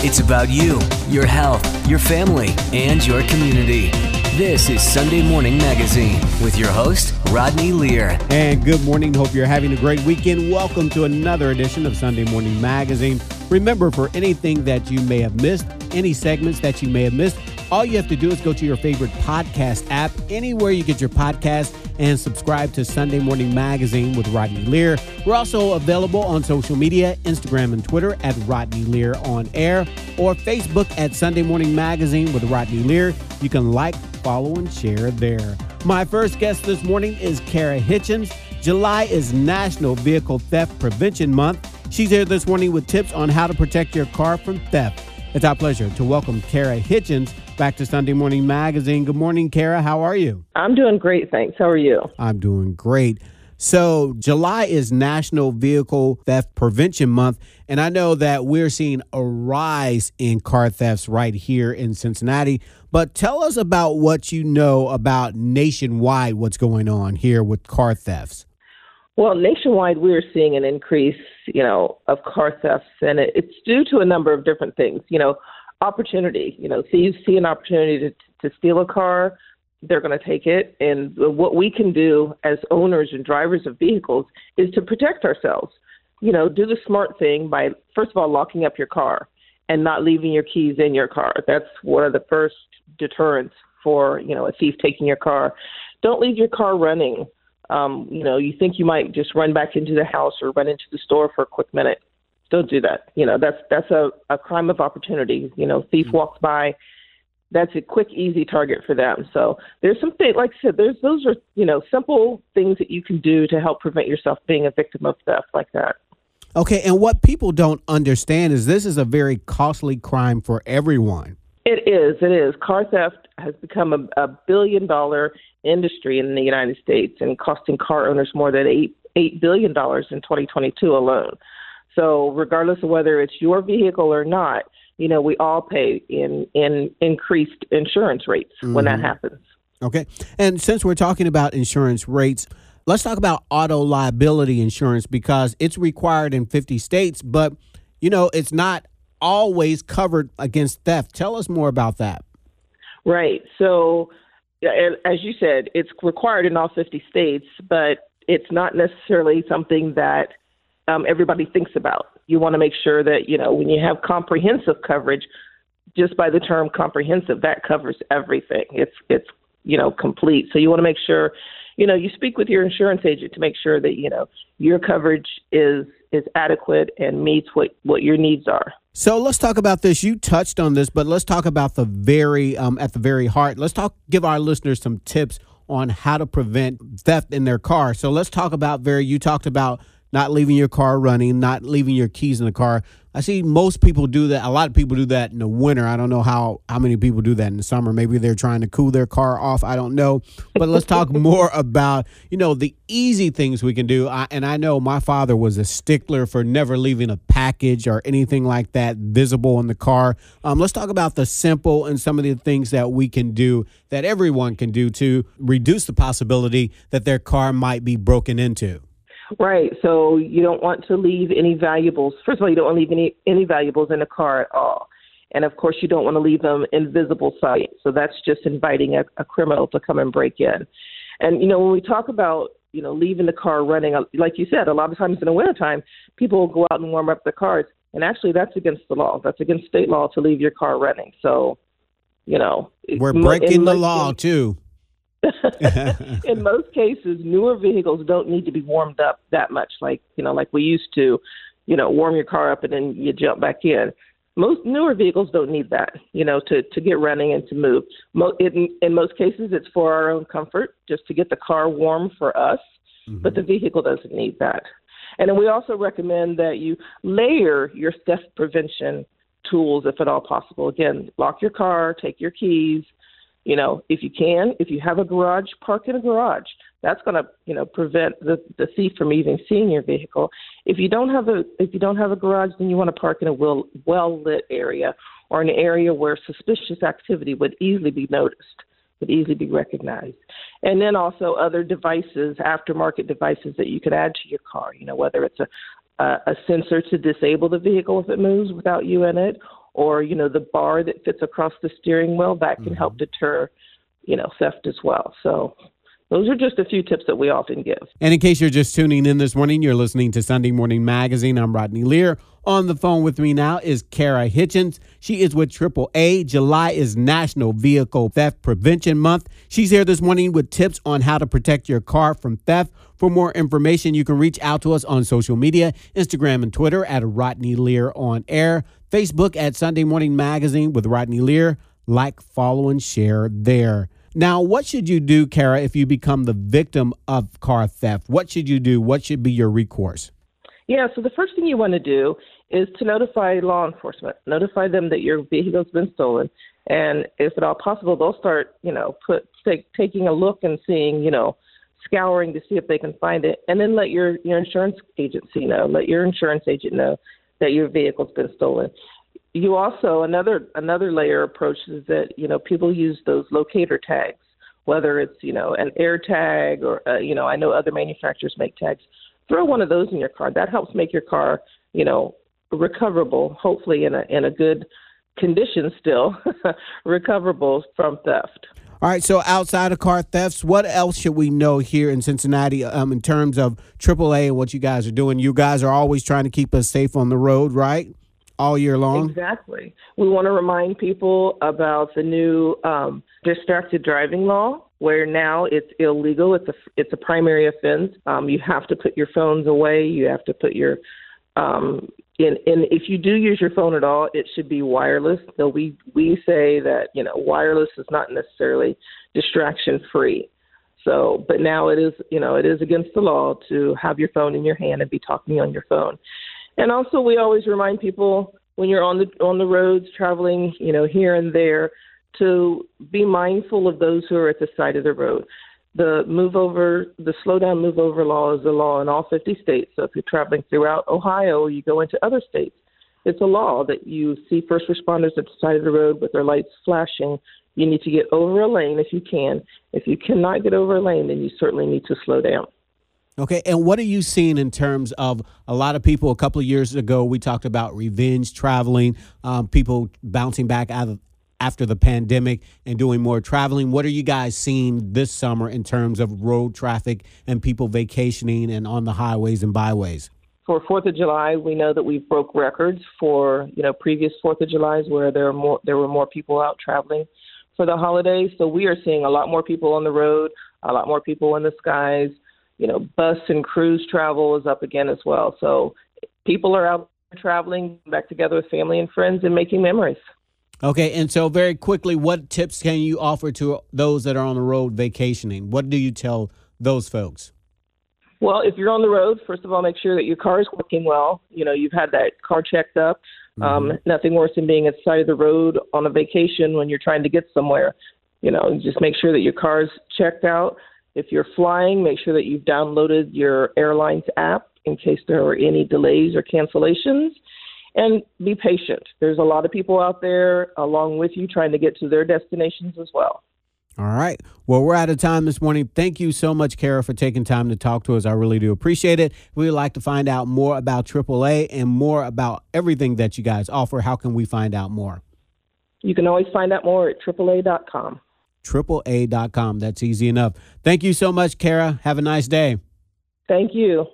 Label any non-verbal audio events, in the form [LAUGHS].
It's about you, your health, your family, and your community. This is Sunday Morning Magazine with your host, Rodney Lear. And good morning. Hope you're having a great weekend. Welcome to another edition of Sunday Morning Magazine. Remember, for anything that you may have missed, any segments that you may have missed, all you have to do is go to your favorite podcast app, anywhere you get your podcast, and subscribe to Sunday Morning Magazine with Rodney Lear. We're also available on social media, Instagram and Twitter at Rodney Lear on air, or Facebook at Sunday Morning Magazine with Rodney Lear. You can like, follow, and share there. My first guest this morning is Kara Hitchens. July is National Vehicle Theft Prevention Month. She's here this morning with tips on how to protect your car from theft. It's our pleasure to welcome Kara Hitchens back to Sunday Morning Magazine. Good morning, Kara. How are you? I'm doing great, thanks. How are you? I'm doing great. So, July is National Vehicle Theft Prevention Month, and I know that we're seeing a rise in car thefts right here in Cincinnati. But tell us about what you know about nationwide, what's going on here with car thefts. Well, nationwide, we're seeing an increase, you know, of car thefts, and it, it's due to a number of different things. You know, opportunity. You know, you see an opportunity to to steal a car, they're going to take it. And what we can do as owners and drivers of vehicles is to protect ourselves. You know, do the smart thing by first of all locking up your car and not leaving your keys in your car. That's one of the first deterrents for you know a thief taking your car. Don't leave your car running. Um, you know, you think you might just run back into the house or run into the store for a quick minute don't do that. You know, that's that's a, a crime of opportunity. You know, thief mm-hmm. walks by, that's a quick, easy target for them. So there's some things, like I said, there's those are you know simple things that you can do to help prevent yourself being a victim of theft like that. Okay, and what people don't understand is this is a very costly crime for everyone. It is. It is. Car theft has become a, a billion dollar industry in the United States and costing car owners more than eight eight billion dollars in 2022 alone. So regardless of whether it's your vehicle or not, you know, we all pay in in increased insurance rates mm-hmm. when that mm-hmm. happens. Okay. And since we're talking about insurance rates, let's talk about auto liability insurance because it's required in 50 states, but you know, it's not always covered against theft. Tell us more about that. Right. So as you said, it's required in all 50 states, but it's not necessarily something that um, everybody thinks about. You want to make sure that, you know, when you have comprehensive coverage, just by the term comprehensive, that covers everything. It's, it's, you know, complete. So you want to make sure, you know, you speak with your insurance agent to make sure that, you know, your coverage is, is adequate and meets what, what your needs are. So let's talk about this. You touched on this, but let's talk about the very um, at the very heart. Let's talk. Give our listeners some tips on how to prevent theft in their car. So let's talk about very. You talked about not leaving your car running, not leaving your keys in the car. I see most people do that. A lot of people do that in the winter. I don't know how how many people do that in the summer. Maybe they're trying to cool their car off. I don't know. But let's talk [LAUGHS] more about you know the easy things we can do. I, and I know my father was a stickler for never leaving a package or anything like that visible in the car. Um, let's talk about the simple and some of the things that we can do that everyone can do to reduce the possibility that their car might be broken into. Right. So you don't want to leave any valuables. First of all, you don't want to leave any any valuables in the car at all. And of course, you don't want to leave them in visible sight. So that's just inviting a, a criminal to come and break in. And you know, when we talk about you know leaving the car running, uh, like you said, a lot of times in the wintertime, people will go out and warm up their cars, and actually that's against the law. That's against state law to leave your car running. So, you know, we're breaking the law too. [LAUGHS] [LAUGHS] in most cases, newer vehicles don't need to be warmed up that much, like you know, like we used to. You know, warm your car up and then you jump back in. Most newer vehicles don't need that, you know, to to get running and to move. Mo- in, in most cases, it's for our own comfort, just to get the car warm for us. Mm-hmm. But the vehicle doesn't need that. And then we also recommend that you layer your theft prevention tools if at all possible. Again, lock your car, take your keys, you know, if you can, if you have a garage, park in a garage. That's going to, you know, prevent the, the thief from even seeing your vehicle. If you don't have a if you don't have a garage, then you want to park in a well well lit area or an area where suspicious activity would easily be noticed, would easily be recognized. And then also other devices, aftermarket devices that you could add to your car. You know, whether it's a a, a sensor to disable the vehicle if it moves without you in it, or you know the bar that fits across the steering wheel that can mm-hmm. help deter you know theft as well. So those are just a few tips that we often give. And in case you're just tuning in this morning, you're listening to Sunday Morning Magazine. I'm Rodney Lear. On the phone with me now is Kara Hitchens. She is with AAA. July is National Vehicle Theft Prevention Month. She's here this morning with tips on how to protect your car from theft. For more information, you can reach out to us on social media Instagram and Twitter at Rodney Lear on air, Facebook at Sunday Morning Magazine with Rodney Lear. Like, follow, and share there. Now, what should you do, Kara, if you become the victim of car theft? What should you do? What should be your recourse? Yeah, so the first thing you want to do is to notify law enforcement. Notify them that your vehicle's been stolen, and if at all possible, they'll start, you know, put take, taking a look and seeing, you know, scouring to see if they can find it, and then let your your insurance agency know. Let your insurance agent know that your vehicle's been stolen you also another another layer approach is that you know people use those locator tags, whether it's you know an air tag or uh, you know I know other manufacturers make tags. Throw one of those in your car. That helps make your car you know recoverable, hopefully in a in a good condition still, [LAUGHS] recoverable from theft. All right, so outside of car thefts, what else should we know here in Cincinnati um, in terms of AAA and what you guys are doing? You guys are always trying to keep us safe on the road, right? all year long? Exactly. We want to remind people about the new um, distracted driving law, where now it's illegal. It's a it's a primary offense. Um, you have to put your phones away. You have to put your um, in, in if you do use your phone at all, it should be wireless. Though we we say that you know wireless is not necessarily distraction free. So, but now it is, you know, it is against the law to have your phone in your hand and be talking on your phone. And also, we always remind people when you're on the on the roads traveling, you know, here and there, to be mindful of those who are at the side of the road. The move over, the slow down, move over law is a law in all 50 states. So if you're traveling throughout Ohio, you go into other states, it's a law that you see first responders at the side of the road with their lights flashing. You need to get over a lane if you can. If you cannot get over a lane, then you certainly need to slow down. Okay, and what are you seeing in terms of a lot of people? A couple of years ago, we talked about revenge traveling, um, people bouncing back out of after the pandemic and doing more traveling. What are you guys seeing this summer in terms of road traffic and people vacationing and on the highways and byways? For Fourth of July, we know that we've broke records for you know previous Fourth of Julys where there more there were more people out traveling for the holidays. So we are seeing a lot more people on the road, a lot more people in the skies you know, bus and cruise travel is up again as well. So people are out traveling back together with family and friends and making memories. Okay, and so very quickly, what tips can you offer to those that are on the road vacationing? What do you tell those folks? Well, if you're on the road, first of all, make sure that your car is working well. You know, you've had that car checked up. Mm-hmm. Um, nothing worse than being at the side of the road on a vacation when you're trying to get somewhere. You know, just make sure that your car's checked out. If you're flying, make sure that you've downloaded your airline's app in case there are any delays or cancellations. And be patient. There's a lot of people out there along with you trying to get to their destinations as well. All right. Well, we're out of time this morning. Thank you so much, Kara, for taking time to talk to us. I really do appreciate it. we would like to find out more about AAA and more about everything that you guys offer. How can we find out more? You can always find out more at AAA.com AAA.com. That's easy enough. Thank you so much, Kara. Have a nice day. Thank you.